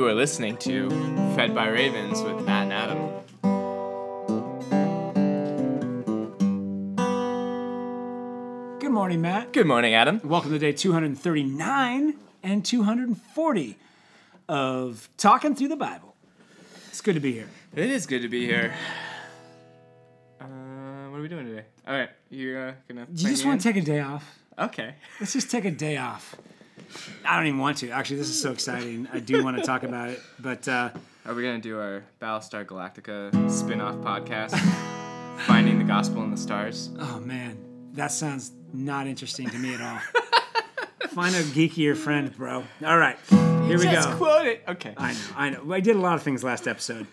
You are listening to Fed by Ravens with Matt and Adam. Good morning, Matt. Good morning, Adam. Welcome to day 239 and 240 of Talking Through the Bible. It's good to be here. It is good to be here. Uh, what are we doing today? All right, you're uh, gonna. Do you just want to take a day off? Okay. Let's just take a day off. I don't even want to. Actually, this is so exciting. I do want to talk about it, but uh, Are we gonna do our Battlestar Galactica spin-off podcast, Finding the Gospel in the Stars? oh man, that sounds not interesting to me at all. Find a geekier friend, bro. All right, here we Just go. quote it. Okay. I know, I know. I did a lot of things last episode,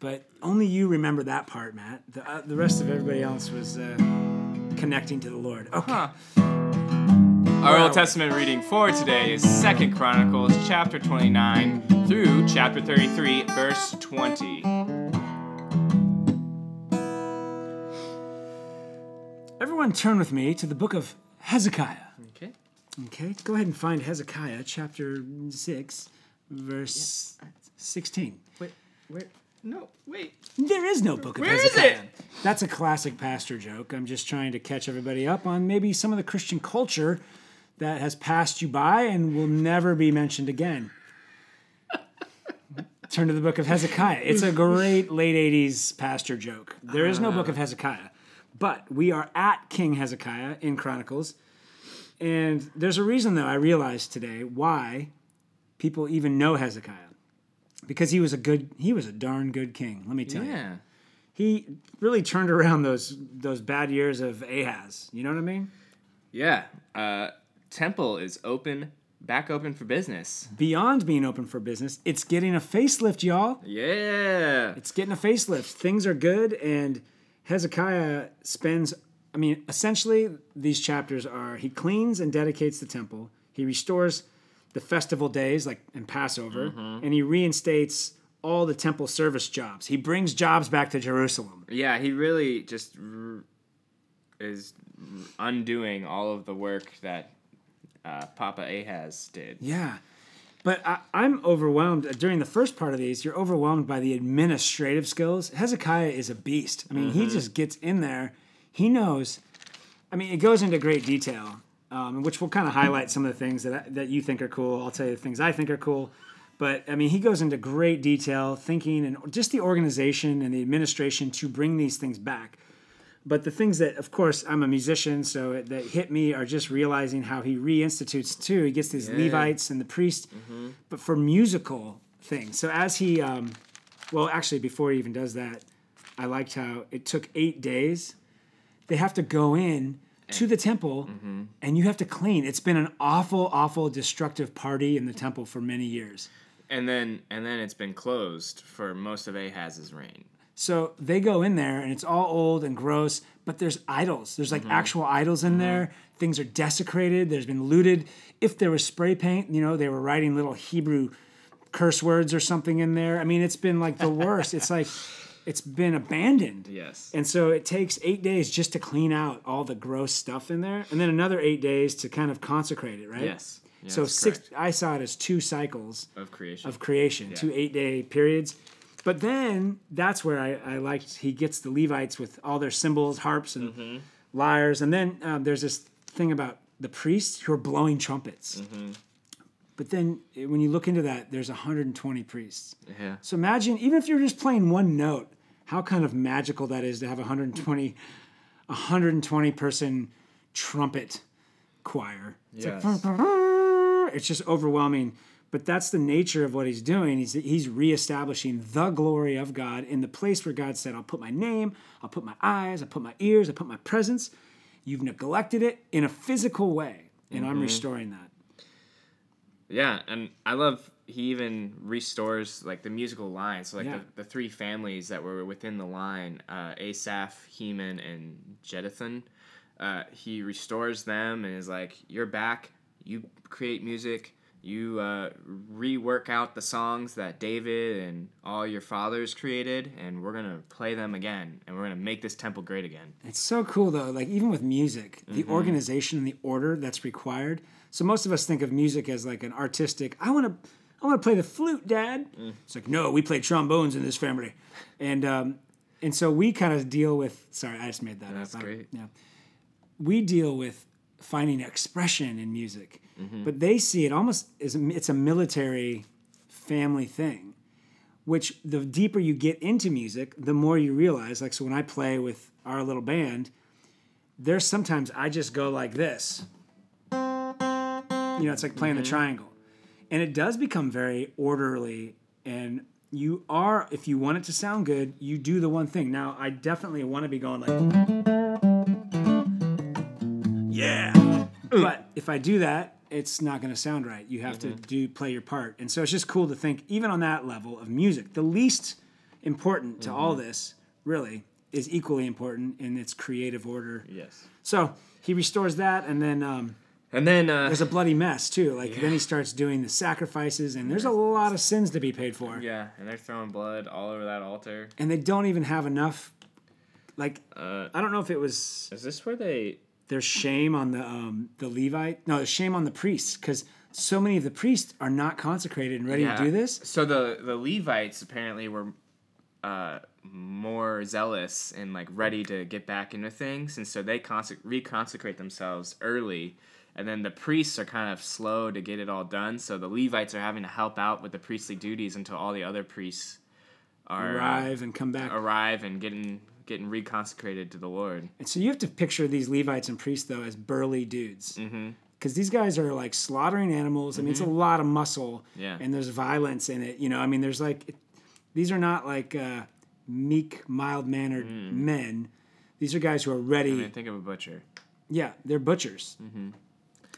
but only you remember that part, Matt. The, uh, the rest of everybody else was uh, connecting to the Lord. Okay. Huh. Our Old Testament reading for today is Second Chronicles chapter 29 through chapter 33, verse 20. Everyone turn with me to the book of Hezekiah. Okay. Okay, go ahead and find Hezekiah chapter 6, verse 16. Wait, where? No, wait. There is no book of Hezekiah. Where is Hezekiah. it? That's a classic pastor joke. I'm just trying to catch everybody up on maybe some of the Christian culture that has passed you by and will never be mentioned again. Turn to the book of Hezekiah. It's a great late 80s pastor joke. There is no book of Hezekiah, but we are at King Hezekiah in Chronicles. And there's a reason, though, I realized today why people even know Hezekiah. Because he was a good, he was a darn good king, let me tell you Yeah. he really turned around those those bad years of Ahaz. You know what I mean? Yeah. Uh, temple is open, back open for business. Beyond being open for business, it's getting a facelift, y'all. Yeah. It's getting a facelift. Things are good, and Hezekiah spends. I mean, essentially, these chapters are he cleans and dedicates the temple. He restores the festival days, like in Passover, mm-hmm. and he reinstates all the temple service jobs. He brings jobs back to Jerusalem. Yeah, he really just r- is undoing all of the work that uh, Papa Ahaz did. Yeah. But I, I'm overwhelmed. During the first part of these, you're overwhelmed by the administrative skills. Hezekiah is a beast. I mean, he just gets in there. He knows. I mean, it goes into great detail, um, which will kind of highlight some of the things that, I, that you think are cool. I'll tell you the things I think are cool. But I mean, he goes into great detail, thinking and just the organization and the administration to bring these things back. But the things that, of course, I'm a musician, so it, that hit me are just realizing how he reinstitutes too. He gets these Levites and the priest, but for musical things. So as he, um, well, actually, before he even does that, I liked how it took eight days. They have to go in to the temple, and you have to clean. It's been an awful, awful, destructive party in the temple for many years. And then and then it's been closed for most of Ahaz's reign. So they go in there and it's all old and gross, but there's idols. There's like mm-hmm. actual idols in mm-hmm. there. Things are desecrated. There's been looted. If there was spray paint, you know, they were writing little Hebrew curse words or something in there. I mean, it's been like the worst. it's like it's been abandoned. Yes. And so it takes eight days just to clean out all the gross stuff in there, and then another eight days to kind of consecrate it, right? Yes. Yeah, so six. correct. I saw it as two cycles of creation. of creation, two eight day periods. But then that's where I, I liked he gets the Levites with all their cymbals, harps, and Mm-hmm. lyres. And then um, there's this thing about the priests who are blowing trumpets. Mm-hmm. But then eh, when you look into that, there's 120 priests. yeah. So imagine, even if you're just playing one note, how kind of magical that is to have 120, 120 person trumpet choir. It's Yes. like, it's just overwhelming. But that's the nature of what he's doing. He's, he's reestablishing the glory of God in the place where God said, I'll put my name, I'll put my eyes, I'll put my ears, I'll put my presence. You've neglected it in a physical way, and I'm restoring that. Yeah, and I love he even restores like the musical lines. So like Yeah. the, the three families that were within the line, uh, Asaph, Heman, and Jeduthun. Uh, he restores them and is like, "You're back. You create music. You uh, rework out the songs that David and all your fathers created, and we're gonna play them again, and we're gonna make this temple great again." It's so cool though. Like even with music, the Mm-hmm. organization and the order that's required. So most of us think of music as like an artistic. I want to, I want to play the flute, Dad. It's like, no, we play trombones in this family, and um, and so we kind of deal with. Sorry, I just made that That's up. I- great. Yeah, we deal with finding expression in music, mm-hmm. but they see it almost as it's a military family thing. Which the deeper you get into music, the more you realize. Like so, when I play with our little band, there's sometimes I just go like this. You know, it's like playing the mm-hmm. triangle. And it does become very orderly. And you are, if you want it to sound good, you do the one thing. Now, I definitely want to be going like, if I do that, it's not going to sound right. You have to do play your part. And so it's just cool to think, even on that level of music, the least important to all this, really, is equally important in its creative order. Yes. So he restores that, and then um, And then uh, there's a bloody mess too. Like then he starts doing the sacrifices, and there's a lot of sins to be paid for, yeah, and they're throwing blood all over that altar. and they don't even have enough. Like Uh, I don't know if it was is this where they? There's shame on the um, the Levite. No, there's shame on the priests because so many of the priests are not consecrated and ready Yeah. to do this. So the the Levites apparently were uh, more zealous and like ready to get back into things, and so they consec- reconsecrate themselves early. And then the priests are kind of slow to get it all done, so the Levites are having to help out with the priestly duties until all the other priests are Arrive and come back. arrive and getting getting reconsecrated to the Lord. And so you have to picture these Levites and priests though as burly dudes. Mm-hmm. Because these guys are like slaughtering animals. I mean, it's a mm-hmm. lot of muscle. Yeah. And there's violence in it. You know, I mean, there's like, these are not like uh, meek, mild mannered mm. men. These are guys who are ready. I mean, think of a butcher. Yeah, they're butchers. Mm-hmm.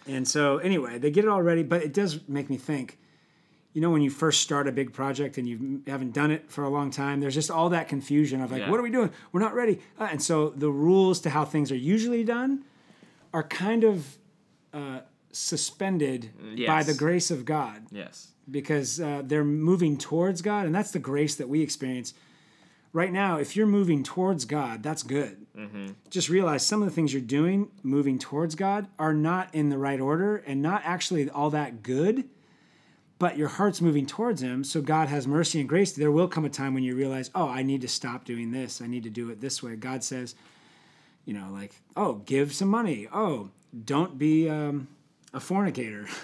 And so, anyway, they get it all ready, but it does make me think. You know, when you first start a big project and you haven't done it for a long time, there's just all that confusion of like, Yeah. what are we doing? We're not ready. Uh, and so the rules to how things are usually done are kind of uh, suspended by the grace of God Yes. because uh, they're moving towards God, and that's the grace that we experience. Right now, if you're moving towards God, that's good. Just realize some of the things you're doing, moving towards God, are not in the right order and not actually all that good, but your heart's moving towards Him. So God has mercy and grace. There will come a time when you realize, oh, I need to stop doing this. I need to do it this way. God says, you know, like, oh, give some money. Oh, don't be um, a fornicator. Yeah.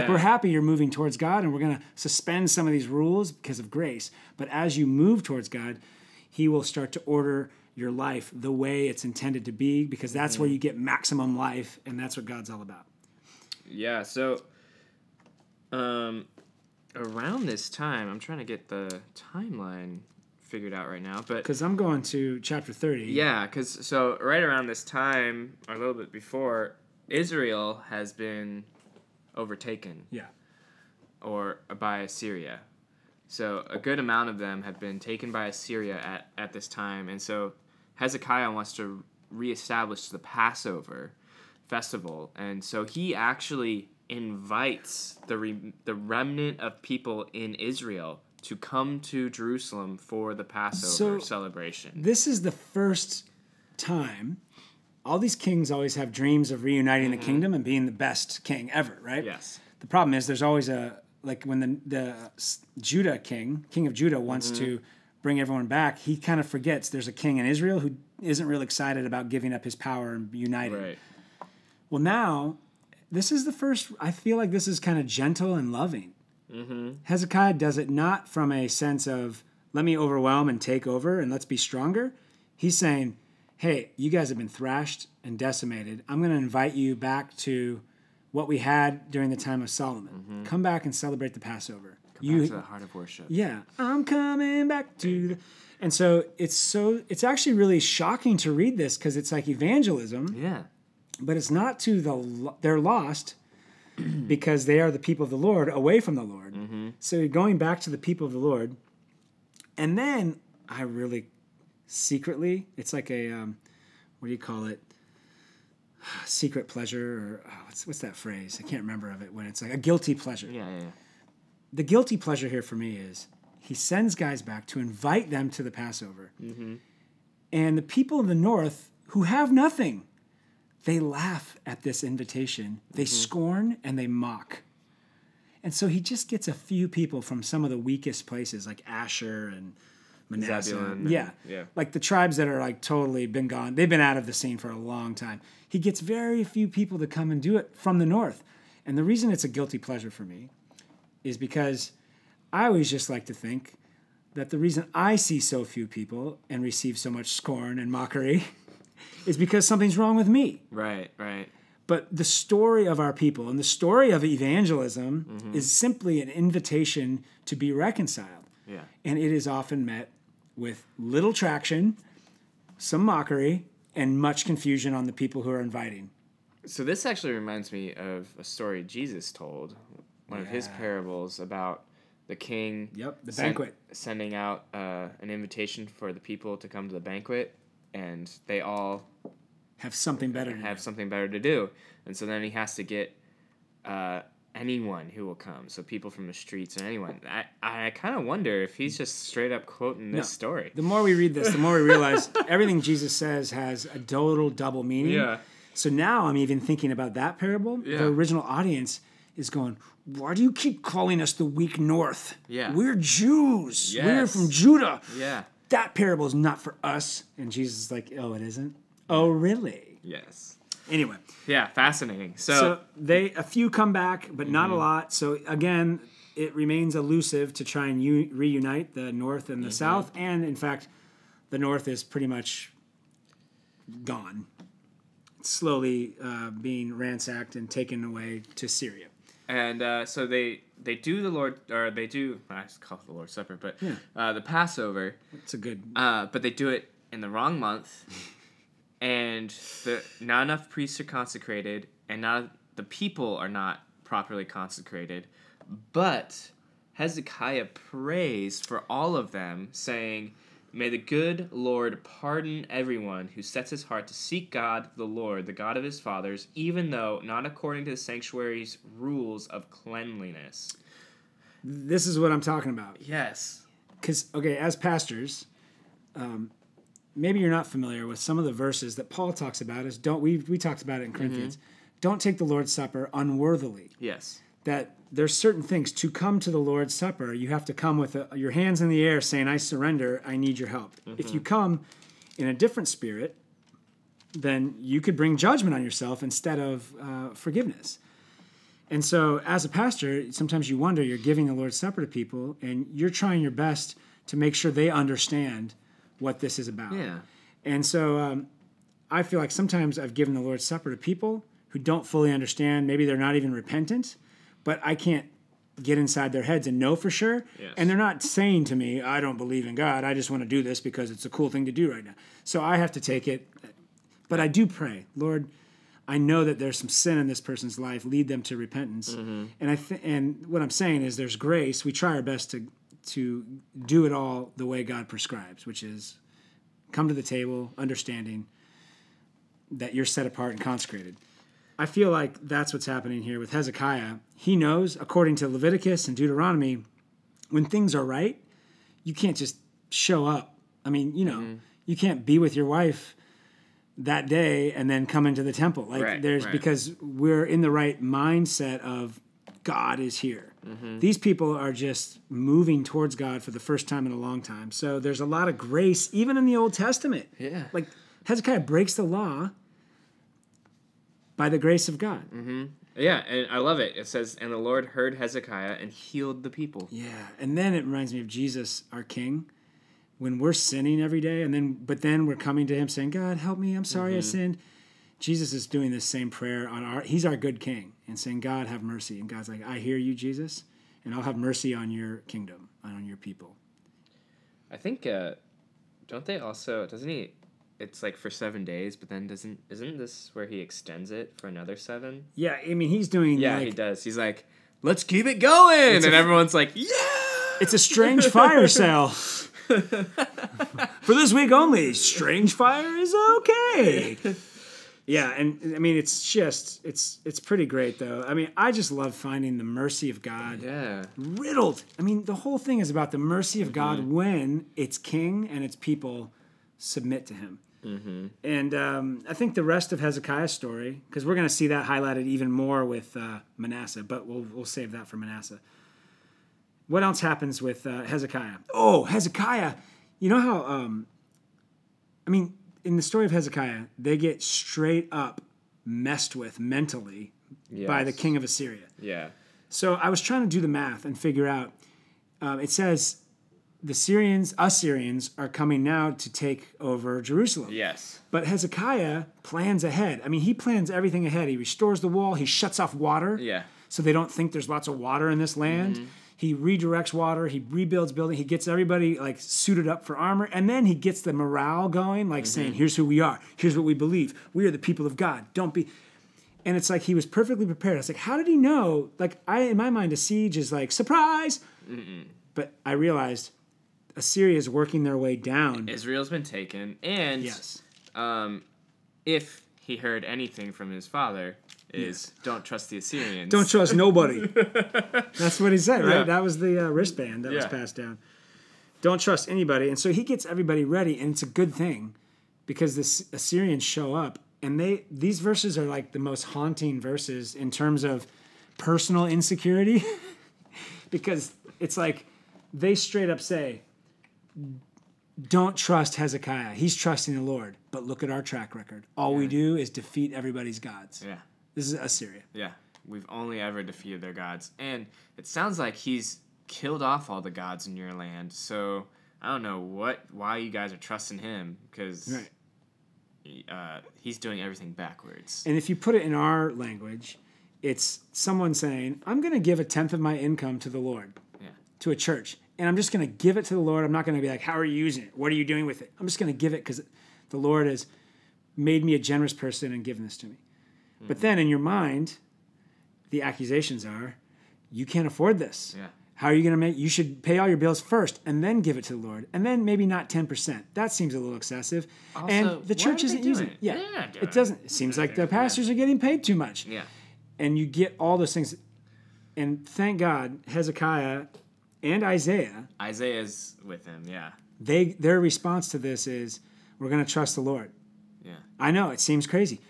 Like we're happy you're moving towards God and we're going to suspend some of these rules because of grace. But as you move towards God, he will start to order your life the way it's intended to be because that's where you get maximum life and that's what God's all about. Yeah, so um around this time, I'm trying to get the timeline figured out right now, but Cuz I'm going to chapter 30. yeah, cuz so right around this time or a little bit before, Israel has been overtaken Yeah. or by Assyria. So a good amount of them have been taken by Assyria at, at this time, and so Hezekiah wants to reestablish the Passover festival, and so he actually invites the re, the remnant of people in Israel to come to Jerusalem for the Passover So- celebration. This is the first time all these kings always have dreams of reuniting the mm-hmm. kingdom and being the best king ever, right? Yes. The problem is there's always a like when the the Judah king, king of Judah wants mm-hmm. to bring everyone back, he kind of forgets there's a king in Israel who isn't real excited about giving up his power and uniting. Right. Well, now this is the first. I feel like this is kind of gentle and loving. Mm-hmm. Hezekiah does it not from a sense of let me overwhelm and take over and let's be stronger. He's saying, "Hey, you guys have been thrashed and decimated. I'm going to invite you back to what we had during the time of Solomon. Mm-hmm. Come back and celebrate the Passover. you, Back to the heart of worship. yeah, I'm coming back to the. And so it's so it's actually really shocking to read this because it's like evangelism Yeah. But it's not to the they're lost because they are the people of the Lord away from the Lord. Mm-hmm. So you're going back to the people of the Lord, and then I really secretly it's like a um, what do you call it? Secret pleasure or oh, what's what's that phrase? I can't remember of it when it's like a guilty pleasure. Yeah, yeah, yeah. The guilty pleasure here for me is he sends guys back to invite them to the Passover, mm-hmm. and the people of the north who have nothing they laugh at this invitation. They mm-hmm. scorn and they mock. And so he just gets a few people from some of the weakest places, like Asher and Manasseh. Yeah. yeah. Like the tribes that are like totally been gone. They've been out of the scene for a long time. He gets very few people to come and do it from the north. And the reason it's a guilty pleasure for me is because I always just like to think that the reason I see so few people and receive so much scorn and mockery is because something's wrong with me. Right, right. But the story of our people and the story of evangelism is simply an invitation to be reconciled. Yeah. And it is often met with little traction, some mockery, and much confusion on the people who are inviting. So this actually reminds me of a story Jesus told, one of his parables about the king. Yep, the banquet. sending out uh, an invitation for the people to come to the banquet, and they all Have something better to have do. something better to do, and so then he has to get uh, anyone who will come. So people from the streets or anyone. I I kind of wonder if he's just straight up quoting this No. story. The more we read this, the more we realize everything Jesus says has a total double meaning. Yeah. So now I'm even thinking about that parable. Yeah. The original audience is going, Why do you keep calling us the weak north? Yeah. We're Jews. We're from Judah. Yeah. That parable is not for us. And Jesus is like, Oh, it isn't? Oh, really? Yes. Anyway. Yeah. Fascinating. So, So they a few come back, but not Mm-hmm. a lot. So again, it remains elusive to try and u- reunite the North and the Mm-hmm. South, and in fact, the North is pretty much gone, It's slowly uh, being ransacked and taken away to Syria. and uh, so they they do the Lord or they do I just call it the Lord's Supper, but Yeah. uh, the Passover. It's a good. Uh, but they do it in the wrong month, and the not enough priests are consecrated, and not the people are not properly consecrated. But Hezekiah prays for all of them, saying, "May the good Lord pardon everyone who sets his heart to seek God, the Lord, the God of his fathers, even though not according to the sanctuary's rules of cleanliness." This is what I'm talking about. Yes. Because okay, as pastors, um, maybe you're not familiar with some of the verses that Paul talks about. Is don't we we talked about it in Corinthians? Don't take the Lord's Supper unworthily. Yes. that there's certain things to come to the Lord's Supper. You have to come with a, your hands in the air, saying, "I surrender. I need your help." If you come in a different spirit, then you could bring judgment on yourself instead of uh, forgiveness. And so, as a pastor, sometimes you wonder you're giving the Lord's Supper to people, and you're trying your best to make sure they understand what this is about. Yeah. And so um, I feel like sometimes I've given the Lord's Supper to people who don't fully understand. Maybe they're not even repentant, but I can't get inside their heads and know for sure. Yes. And they're not saying to me, I don't believe in God. I just want to do this because it's a cool thing to do right now. So I have to take it. But I do pray, Lord, I know that there's some sin in this person's life. Lead them to repentance. Mm-hmm. And I th- and what I'm saying is there's grace. We try our best to to do it all the way God prescribes, which is come to the table understanding that you're set apart and consecrated. I feel like that's what's happening here with Hezekiah. He knows, according to Leviticus and Deuteronomy, when things are right, you can't just show up. I mean, you know, Mm-hmm. you can't be with your wife that day and then come into the temple. Like Right, there's right. because we're in the right mindset of God is here. Mm-hmm. These people are just moving towards God for the first time in a long time. So there's a lot of grace even in the Old Testament. Yeah. Like Hezekiah breaks the law by the grace of God. Yeah, and I love it. It says, "And the Lord heard Hezekiah and healed the people." Yeah, and then it reminds me of Jesus, our King, when we're sinning every day, and then but then we're coming to Him saying, "God, help me. I'm sorry I sinned." Jesus is doing this same prayer on our. He's our good King, and saying, "God, have mercy." And God's like, "I hear you, Jesus, and I'll have mercy on your kingdom and on your people." I think, uh, don't they also? Doesn't he? It's like for seven days, but then doesn't isn't this where he extends it for another seven? Yeah, I mean, He's doing Yeah, like he does. He's like, "Let's keep it going," and a- everyone's like, "Yeah." it's a strange fire sale. For this week only, strange fire is okay. Yeah, and I mean it's just it's it's pretty great though. I mean, I just love finding the mercy of God Yeah. riddled. I mean, the whole thing is about the mercy of God Mm-hmm. when its king and its people submit to him. Mm-hmm. And um, I think the rest of Hezekiah's story, because we're going to see that highlighted even more with uh, Manasseh, but we'll, we'll save that for Manasseh. What else happens with uh, Hezekiah? Oh, Hezekiah. You know how, um, I mean, in the story of Hezekiah, they get straight up messed with mentally by the king of Assyria. Yeah. So I was trying to do the math and figure out. Um, it says the Syrians, Assyrians, are coming now to take over Jerusalem. Yes. But Hezekiah plans ahead. I mean, he plans everything ahead. He restores the wall. He shuts off water, Yeah. so they don't think there's lots of water in this land. Mm-hmm. He redirects water. He rebuilds building. He gets everybody like suited up for armor, and then he gets the morale going, like saying, Mm-hmm. "Here's who we are. Here's what we believe. We are the people of God. Don't be." And it's like he was perfectly prepared. I was like, how did he know? Like I, in my mind, a siege is like surprise. But I realized Assyria is working their way down. Israel's been taken, and yes. um, if he heard anything from his father, is don't trust the Assyrians. Don't trust nobody. That's what he said, right? Yeah. That was the uh, wristband that was passed down. Don't trust anybody. And so he gets everybody ready, and it's a good thing because the Assyrians show up, and they these verses are like the most haunting verses in terms of personal insecurity because it's like they straight up say, Don't trust Hezekiah. He's trusting the Lord. But look at our track record. All we do is defeat everybody's gods. Yeah. This is Assyria. Yeah. We've only ever defeated their gods, and it sounds like he's killed off all the gods in your land. So I don't know what why you guys are trusting him because Right. uh, he's doing everything backwards. And if you put it in our language, it's someone saying, I'm going to give a tenth of my income to the Lord, Yeah. to a church. And I'm just going to give it to the Lord. I'm not going to be like, how are you using it? What are you doing with it? I'm just going to give it because the Lord has made me a generous person and given this to me. But then in your mind, the accusations are, you can't afford this. Yeah. How are you going to make? You should pay all your bills first and then give it to the Lord, and then maybe not ten percent. That seems a little excessive. Also, and the church isn't using it. Yeah, doing it doesn't. It seems like the pastors are getting paid too much, Yeah. and you get all those things. And thank God, Hezekiah and Isaiah, Isaiah's with him. Yeah. they their response to this is, "We're going to trust the Lord." Yeah. I know it seems crazy.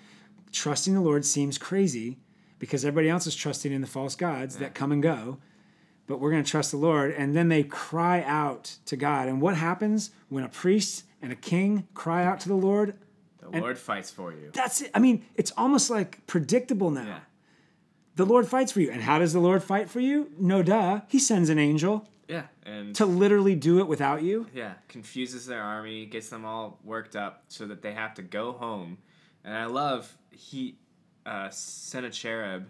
Trusting the Lord seems crazy because everybody else is trusting in the false gods that come and go. But we're going to trust the Lord. And then they cry out to God. And what happens when a priest and a king cry out to the Lord? The Lord fights for you. That's it. I mean, it's almost like predictable now. Yeah. The Lord fights for you. And how does the Lord fight for you? No duh. He sends an angel Yeah. And to literally do it without you. yeah, confuses their army, gets them all worked up so that they have to go home. And I love he uh Sennacherib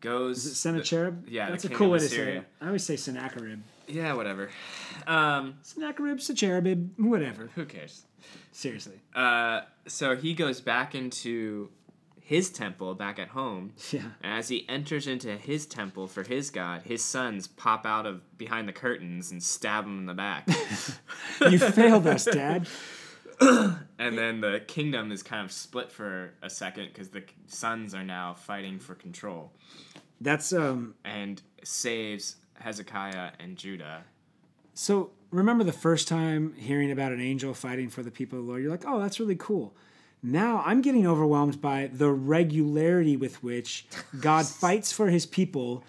goes Is it Sennacherib? yeah, the That's a cool way to say it. I always say Sennacherib. Yeah, whatever. Um Sennacherib, Sennacherib, whatever. who cares? Seriously. Uh so he goes back into his temple back at home. Yeah. And as he enters into his temple for his god, his sons pop out of behind the curtains and stab him in the back. You failed us, Dad. and then the kingdom is kind of split for a second because the sons are now fighting for control That's um and saves Hezekiah and Judah. so remember the first time hearing about an angel fighting for the people of the Lord, you're like, oh, that's really cool. Now I'm getting overwhelmed by the regularity with which God fights for his people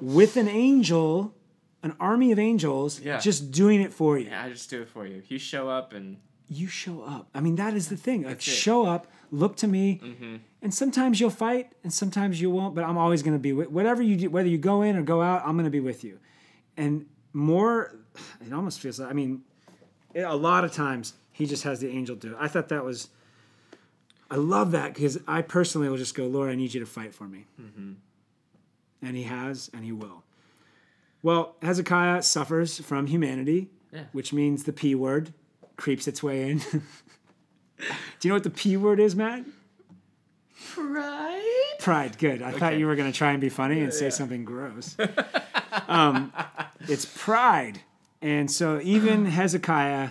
with an angel, an army of angels, Yeah. just doing it for you. Yeah, I just do it for you. You show up and You show up. I mean, that is the thing. Like. Mm-hmm. show up, look to me, and sometimes you'll fight, and sometimes you won't. But I'm always going to be with whatever you do, whether you go in or go out. I'm going to be with you. And more, it almost feels like. I mean, a lot of times he just has the angel do it. I thought that was. I love that because I personally will just go, Lord, I need you to fight for me. Mm-hmm. And he has, and he will. Well, Hezekiah suffers from humanity, Yeah. which means the P word creeps its way in. Do you know what the P word is, Matt? pride. Pride. Good. I thought you were going to try and be funny and say something gross. um, it's pride. And so even Hezekiah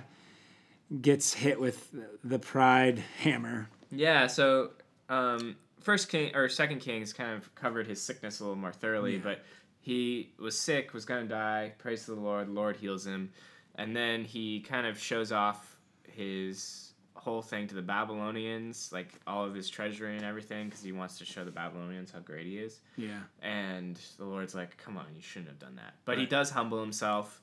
gets hit with the pride hammer. Yeah, so um, first king or second kings kind of covered his sickness a little more thoroughly, but he was sick, was gonna die. Praise to the Lord, the Lord heals him, and then he kind of shows off his whole thing to the Babylonians, like all of his treasury and everything, because he wants to show the Babylonians how great he is. Yeah. And the Lord's like, come on, you shouldn't have done that. But he does humble himself,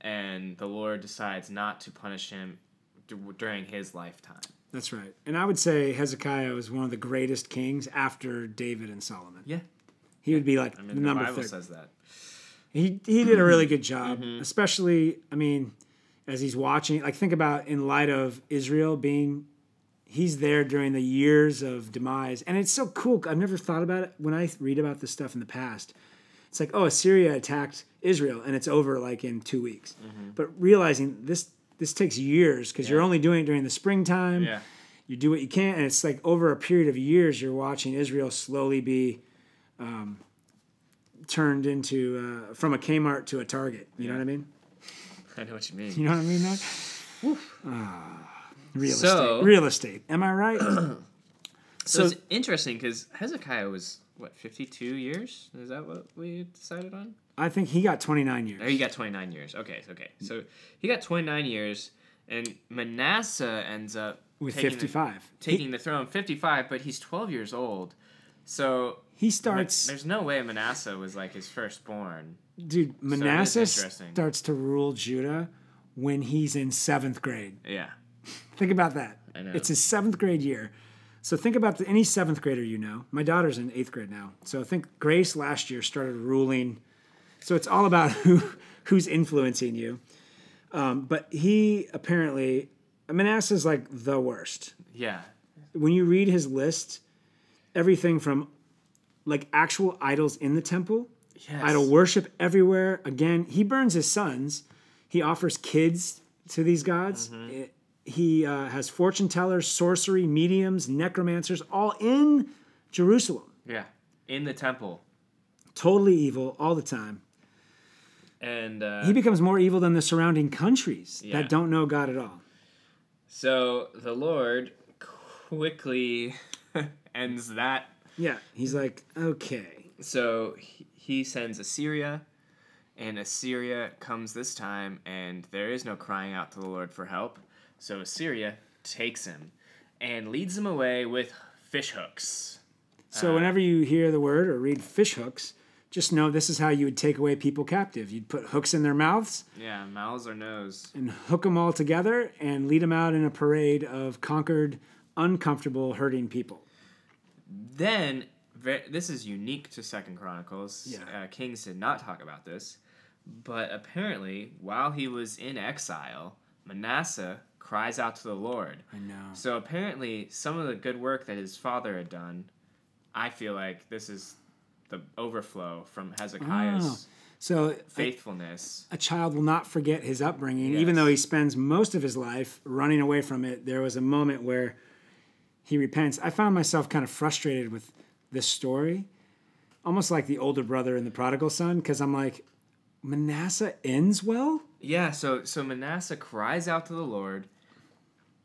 and the Lord decides not to punish him d- during his lifetime. That's right. And I would say Hezekiah was one of the greatest kings after David and Solomon. Yeah. He would be like I the mean, the number Bible third. says that. He he did a really good job, Mm-hmm. especially I mean, as he's watching. Like think about in light of Israel being, he's there during the years of demise, and it's so cool. I've never thought about it when I read about this stuff in the past. It's like oh, Assyria attacked Israel, and it's over like in two weeks. But realizing this this takes years because you're Mm-hmm. Only doing it during the springtime. Yeah. You do what you can, and it's like over a period of years, you're watching Israel slowly be um, turned into uh, from a Kmart to a Target. You know what I mean? I know what you mean. You know what I mean? There? Ah, real So- estate. Real estate. Am I right? So, So- it's interesting because Hezekiah was what fifty two years. Is that what we decided on? I think he got 29 years. Oh, he got twenty nine years. Okay, okay. So he got twenty nine years, and Manasseh ends up with taking the- 55. taking the throne fifty five, but he's twelve years old. So he Ma- starts, there's no way Manasseh was like his firstborn. dude, Manasseh interesting. starts to rule Judah when he's in seventh grade. Yeah. Think about that. I know. It's his seventh grade year. So think about the, any seventh grader you know. My daughter's in eighth grade now. So I think Grace last year started ruling. So it's all about who who's influencing you. Um, but he apparently Manasseh's like the worst. Yeah. When you read his list, everything from like actual idols in the temple, Yes. idol worship everywhere. Again, he burns his sons. He offers kids to these gods. Mm-hmm. It- he uh, has fortune tellers, sorcery, mediums, necromancers, all in Jerusalem. Yeah. In the temple. Totally evil all the time. And uh, He becomes more evil than the surrounding countries Yeah. that don't know God at all. so the Lord quickly ends that Yeah, he's like, okay, So he, he sends Assyria, and Assyria comes this time, and there is no crying out to the Lord for help. So Assyria takes him and leads him away with fish hooks. So whenever you hear the word or read fish hooks, just know this is how you would take away people captive. You'd put hooks in their mouths Yeah, mouths or nose. and hook them all together and lead them out in a parade of conquered, uncomfortable, hurting people. Then this is unique to Second Chronicles. Yeah. Uh, Kings did not talk about this, but apparently, while he was in exile, Manasseh cries out to the Lord. I know. So apparently, some of the good work that his father had done, I feel like this is the overflow from Hezekiah's Oh. So faithfulness. a child will not forget his upbringing, even though he spends most of his life running away from it. There was a moment where he repents. I found myself kind of frustrated with this story, almost like the older brother in the prodigal son, because I'm like, Manasseh ends well. Yeah, so so Manasseh cries out to the Lord,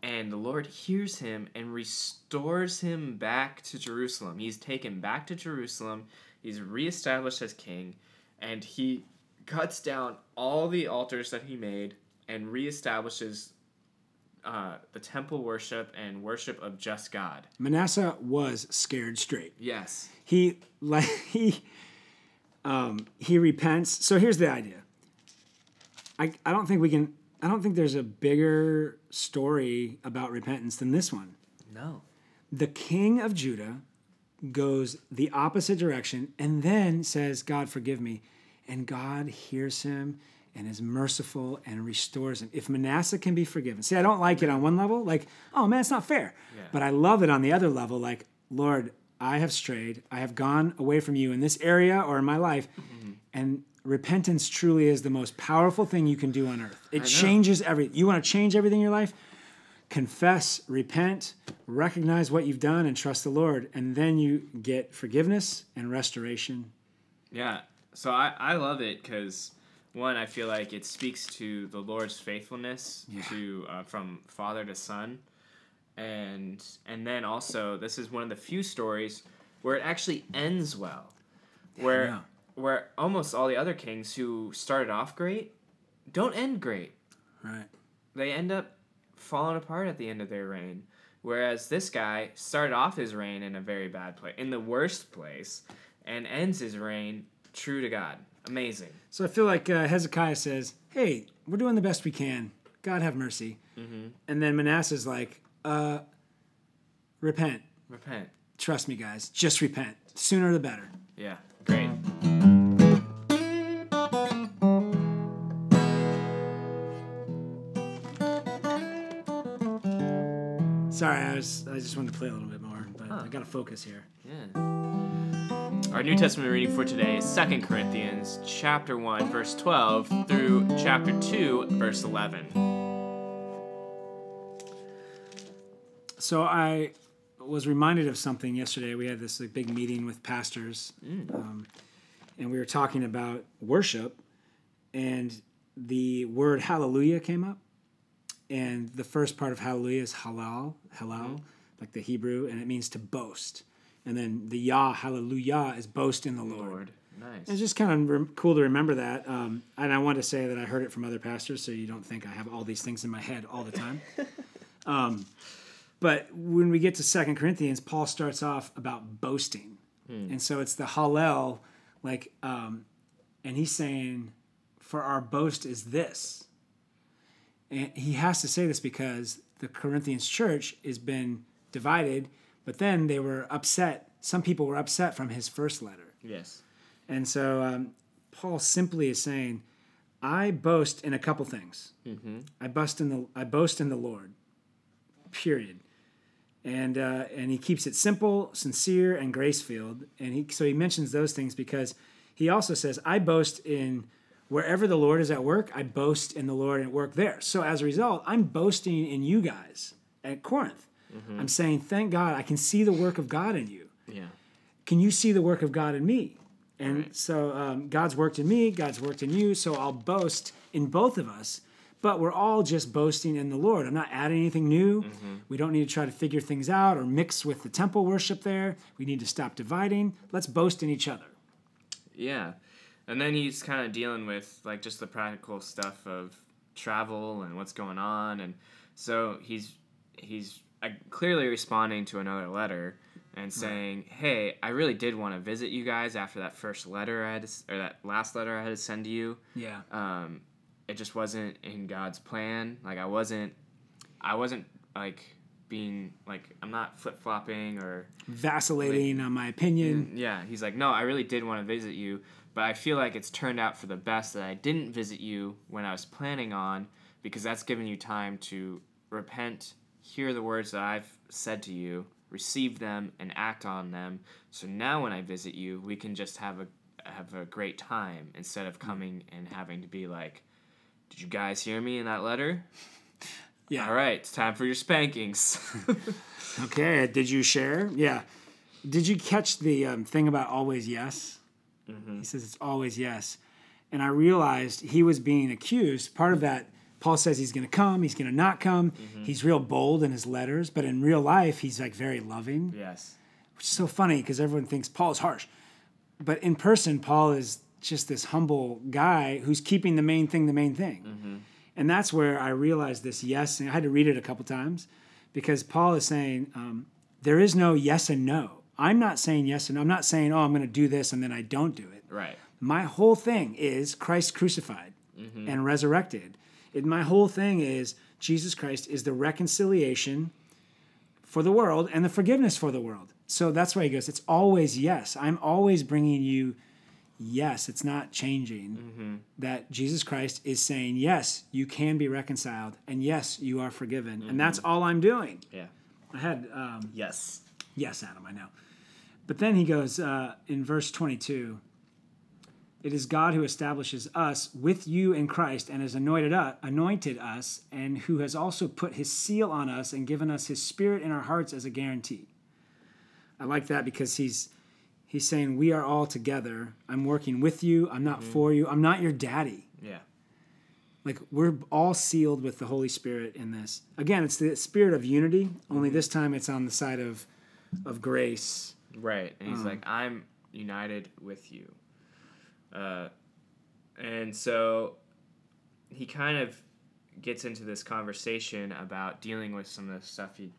and the Lord hears him and restores him back to Jerusalem. He's taken back to Jerusalem. He's reestablished as king, and he cuts down all the altars that he made and reestablishes uh, the temple worship and worship of just God. Manasseh was scared straight. Yes. he like he um he repents so here's the idea i i don't think we can i don't think there's a bigger story about repentance than this one No. the king of judah goes the opposite direction and then says god forgive me. And god hears him and is merciful and restores him. If manasseh can be forgiven see i don't like it on one level like oh man it's not fair. Yeah. but i love it on the other level like lord i have strayed. I have gone away from you in this area or in my life mm-hmm. and repentance truly is the most powerful thing you can do on earth. It changes everything you want to change everything in your life confess, repent, recognize what you've done, and trust the Lord. And then you get forgiveness and restoration. Yeah. So I, I love it because one, I feel like it speaks to the Lord's faithfulness Yeah. to uh, from father to son, and and then also this is one of the few stories where it actually ends well, where where almost all the other kings who started off great don't end great. Right. They end up fallen apart at the end of their reign. Whereas this guy started off his reign in a very bad place, in the worst place, and ends his reign true to God. Amazing. So I feel like uh, Hezekiah says, "Hey, we're doing the best we can. God have mercy." Mm-hmm. And then Manasseh's like, uh, "Repent. Repent. Trust me, guys. Just repent. Sooner the better." Yeah, great. Sorry, I was I just wanted to play a little bit more, but I got to focus here. Yeah. Our New Testament reading for today is 2 Corinthians chapter 1 verse 12 through chapter 2 verse 11. So I was reminded of something yesterday. We had this like, big meeting with pastors, um, and we were talking about worship, and the word hallelujah came up. And the first part of hallelujah is halal, halal, like the Hebrew, and it means to boast. And then the Yah, hallelujah, is boast in the Lord. Lord. Nice. It's just kind of rem- cool to remember that. Um, and I want to say that I heard it from other pastors, so you don't think I have all these things in my head all the time. um, but when we get to Second Corinthians, Paul starts off about boasting. And so it's the Hallel, like, um, and he's saying, For our boast is this. And he has to say this because the Corinthians church has been divided, but then they were upset. Some people were upset from his first letter. Yes. And so um, Paul simply is saying, I boast in a couple things. I boast in the I boast in the Lord. Period. And uh, and he keeps it simple, sincere, and grace filled. And he so he mentions those things because he also says, I boast in wherever the Lord is at work, I boast in the Lord and work there. So as a result, I'm boasting in you guys at Corinth. I'm saying, thank God I can see the work of God in you Yeah. can you see the work of God in me? And Right. so um, God's worked in me, God's worked in you, so I'll boast in both of us. But we're all just boasting in the Lord. I'm not adding anything new. We don't need to try to figure things out or mix with the temple worship there. We need to stop dividing. Let's boast in each other. Yeah. And then he's kind of dealing with like just the practical stuff of travel and what's going on and so he's he's uh, clearly responding to another letter and saying, "Hey, I really did want to visit you guys after that first letter I had to, or that last letter I had to send to you. Yeah. Um, it just wasn't in God's plan. Like I wasn't I wasn't like being like I'm not flip-flopping or Vacillating on my opinion. yeah, he's like, no, I really did want to visit you, but I feel like it's turned out for the best that I didn't visit you when I was planning on, because that's given you time to repent, hear the words that I've said to you, receive them, and act on them. So now when I visit you, we can just have a have a great time instead of coming and having to be like, did you guys hear me in that letter? Yeah. All right, it's time for your spankings. Okay. Did you share? Yeah. Did you catch the um, thing about always yes? Mm-hmm. He says it's always yes. And I realized he was being accused. Part of that, Paul says he's going to come, he's going to not come. Mm-hmm. He's real bold in his letters, but in real life, he's like very loving, yes. which is so funny because everyone thinks Paul is harsh. But in person, Paul is just this humble guy who's keeping the main thing the main thing. Mm-hmm. And that's where I realized this yes. And I had to read it a couple times because Paul is saying um, there is no yes and no. I'm not saying yes and. I'm not saying, oh, I'm going to do this and then I don't do it. Right. My whole thing is Christ crucified mm-hmm. and resurrected. It, my whole thing is Jesus Christ is the reconciliation for the world and the forgiveness for the world. So that's why he goes, it's always yes. I'm always bringing you yes. It's not changing. Mm-hmm. That Jesus Christ is saying, yes, you can be reconciled, and yes, you are forgiven. And that's mm-hmm. all I'm doing. Yeah. I had um, Yes. Yes, Adam, I know. But then he goes uh, in verse 22 It is God who establishes us with you in Christ and has anointed us, anointed us, and who has also put his seal on us and given us his spirit in our hearts as a guarantee. I like that because he's he's saying we are all together. I'm working with you. I'm not for you. I'm not your daddy. Yeah. Like we're all sealed with the Holy Spirit in this. Again, it's the spirit of unity, only this time it's on the side of of grace. Right. And he's Um, like, I'm united with you. Uh, and so he kind of gets into this conversation about dealing with some of the stuff he.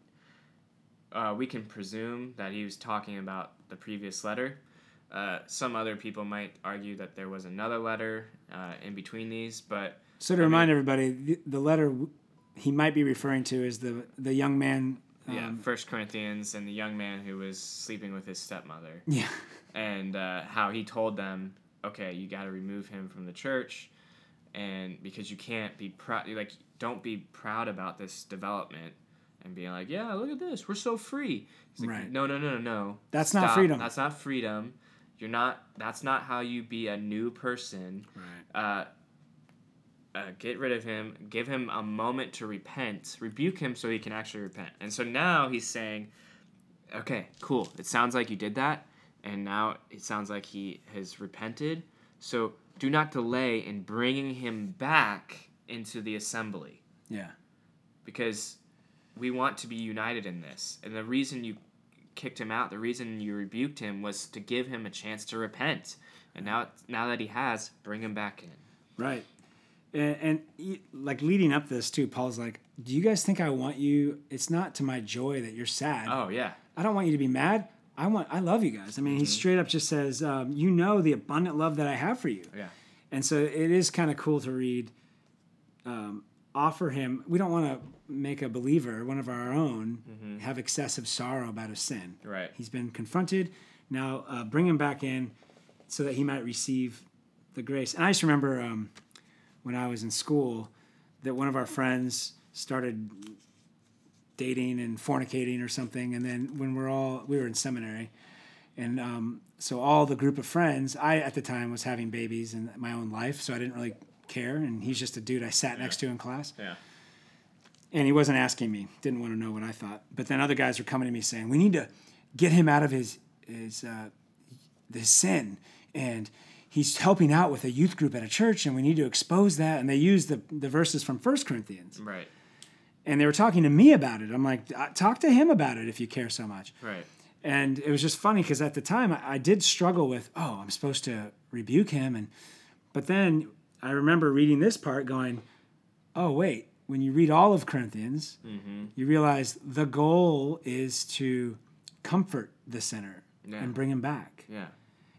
Uh, we can presume that he was talking about the previous letter. Uh, some other people might argue that there was another letter uh, in between these, but So to I remind everybody, the, the letter w- he might be referring to is the the young man. Yeah, um, First Corinthians and the young man who was sleeping with his stepmother. yeah, and uh, how he told them, okay, you got to remove him from the church, and because you can't be proud, like, don't be proud about this development, and being like, yeah, look at this, we're so free. He's like, Right. no, no, no, no, no. That's not freedom. That's not freedom. You're not. That's not how you be a new person. right. Uh, uh, get rid of him. Give him a moment to repent. Rebuke him so he can actually repent. And so now he's saying, okay, cool. It sounds like you did that, and now it sounds like he has repented. So do not delay in bringing him back into the assembly Yeah, because we want to be united in this. And the reason you kicked him out, the reason you rebuked him was to give him a chance to repent. And now, now that he has, bring him back in. right. And, and like leading up this too, Paul's like, "Do you guys think I want you? It's not to my joy that you're sad. Oh yeah, I don't want you to be mad. I want. I love you guys. I mean, he straight up just says, um, "You know the abundant love that I have for you." yeah, And so it is kind of cool to read. Um, offer him. We don't want to make a believer, one of our own, have excessive sorrow about his sin. right. He's been confronted. Now uh, bring him back in, so that he might receive the grace. And I just remember um, when I was in school that one of our friends started dating and fornicating or something. And then when we're all we were in seminary, and um, so all the group of friends, I at the time was having babies in my own life, so I didn't really care. And he's just a dude I sat next to in class Yeah, and he wasn't asking me didn't want to know what i thought but then other guys were coming to me saying we need to get him out of his his uh, his sin and he's helping out with a youth group at a church and we need to expose that. And they use the, the verses from First corinthians. Right, and they were talking to me about it. I'm like "Uh, talk to him about it if you care so much. Right. and it was just funny because at the time I, I did struggle with oh i'm supposed to rebuke him. And but then i remember reading this part going oh wait when you read all of corinthians you realize the goal is to comfort the sinner Yeah. and bring him back. Yeah,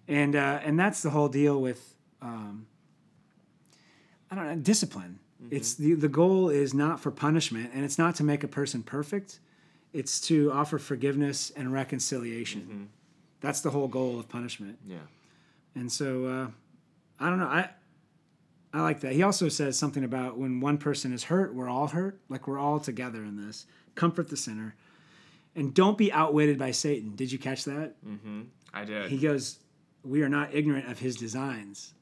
and uh, and that's the whole deal with um, I don't know discipline. It's the the goal is not for punishment, and it's not to make a person perfect. It's to offer forgiveness and reconciliation. That's the whole goal of punishment. yeah, And so uh, I don't know. I I like that. He also says something about when one person is hurt, we're all hurt. Like we're all together in this. Comfort the sinner, and don't be outwitted by Satan. Did you catch that? Mm-hmm. I did. He goes, "We are not ignorant of his designs."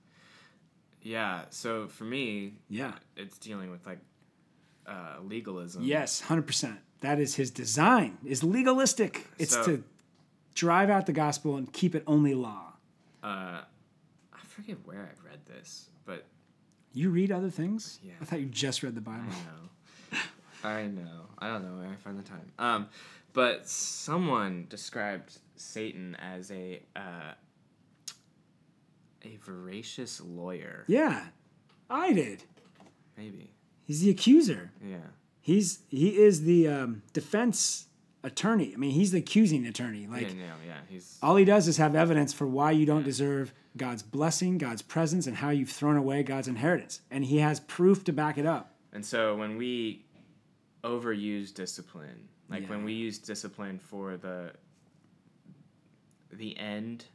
yeah. So for me, Yeah. it's dealing with like uh, legalism. Yes, hundred percent. That is his design. Is legalistic. It's So- to drive out the gospel and keep it only law. Uh, I forget where I read this, but You read other things? Yeah. I thought you just read the Bible. I know. I know. I don't know where I find the time. Um, but someone described Satan as a uh, a voracious lawyer. Yeah, I did. Maybe. He's the accuser. Yeah. He's he is the um, defense attorney. I mean, he's the accusing attorney. Like yeah. No. Yeah. He's. all he does is have evidence for why you don't deserve God's blessing, God's presence, and how you've thrown away God's inheritance. And he has proof to back it up. And so when we overuse discipline, like when we use discipline for the the end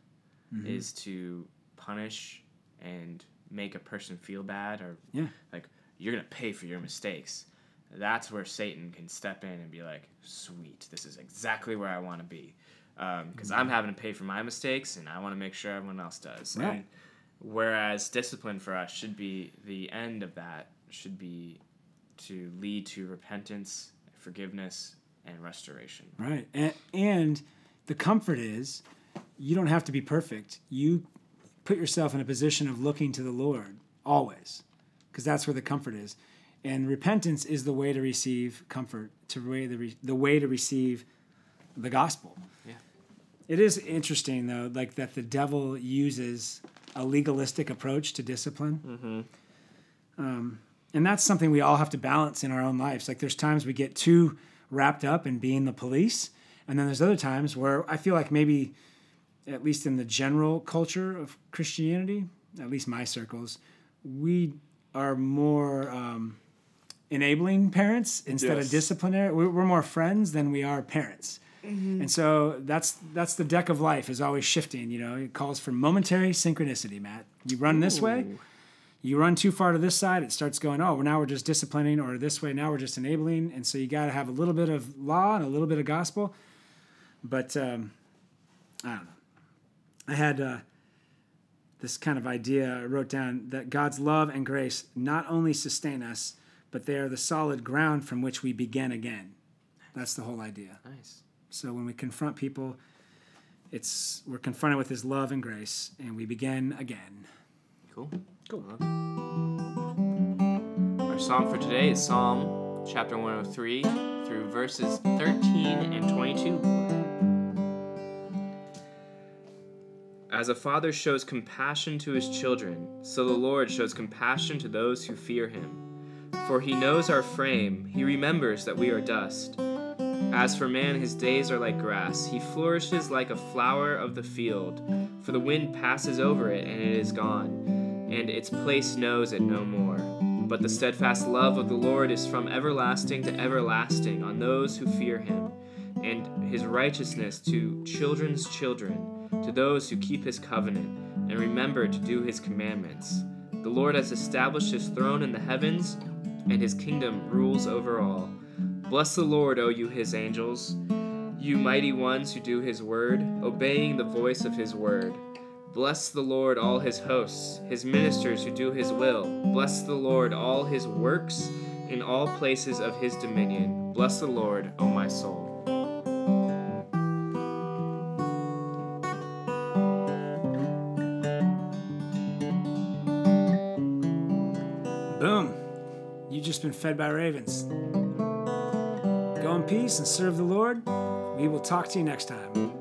Mm-hmm. is to punish and make a person feel bad or Yeah. like you're gonna pay for your mistakes. That's where Satan can step in and be like, "Sweet, this is exactly where I want to be," um, because I'm mm-hmm. having to pay for my mistakes, and I want to make sure everyone else does. Right. And whereas discipline for us should be the end of that should be to lead to repentance, forgiveness, and restoration. Right. And, and the comfort is you don't have to be perfect. You put yourself in a position of looking to the Lord always, because that's where the comfort is. And repentance is the way to receive comfort, to way the, re- the way to receive the gospel. Yeah. It is interesting though, like that the devil uses a legalistic approach to discipline. Mm-hmm. Um, and that's something we all have to balance in our own lives. Like there's times we get too wrapped up in being the police, and then there's other times where I feel like maybe, at least in the general culture of Christianity, at least my circles, we are more um, enabling parents instead Yes. of disciplinary. We're, we're more friends than we are parents. And so that's that's the deck of life is always shifting. You know, it calls for momentary synchronicity. Matt, you run this way, you run too far to this side, it starts going, oh, well, now we're just disciplining, or this way, now we're just enabling. And so you got to have a little bit of law and a little bit of gospel. But um, I don't know. I had uh, this kind of idea I wrote down that God's love and grace not only sustain us, but they are the solid ground from which we begin again. That's the whole idea. Nice. So when we confront people, it's we're confronted with His love and grace, and we begin again. Cool. Cool. Our psalm for today is Psalm chapter 103 through verses 13 and 22. As a father shows compassion to his children, so the Lord shows compassion to those who fear him. For he knows our frame, he remembers that we are dust. As for man, his days are like grass. He flourishes like a flower of the field. For the wind passes over it, and it is gone, and its place knows it no more. But the steadfast love of the Lord is from everlasting to everlasting on those who fear him, and his righteousness to children's children, to those who keep his covenant, and remember to do his commandments. The Lord has established his throne in the heavens, and his kingdom rules over all. Bless the Lord, O you his angels, you mighty ones who do his word, obeying the voice of his word. Bless the Lord, all his hosts, his ministers who do his will. Bless the Lord, all his works in all places of his dominion. Bless the Lord, O my soul. Just been fed by ravens. Go in peace and serve the Lord. We will talk to you next time.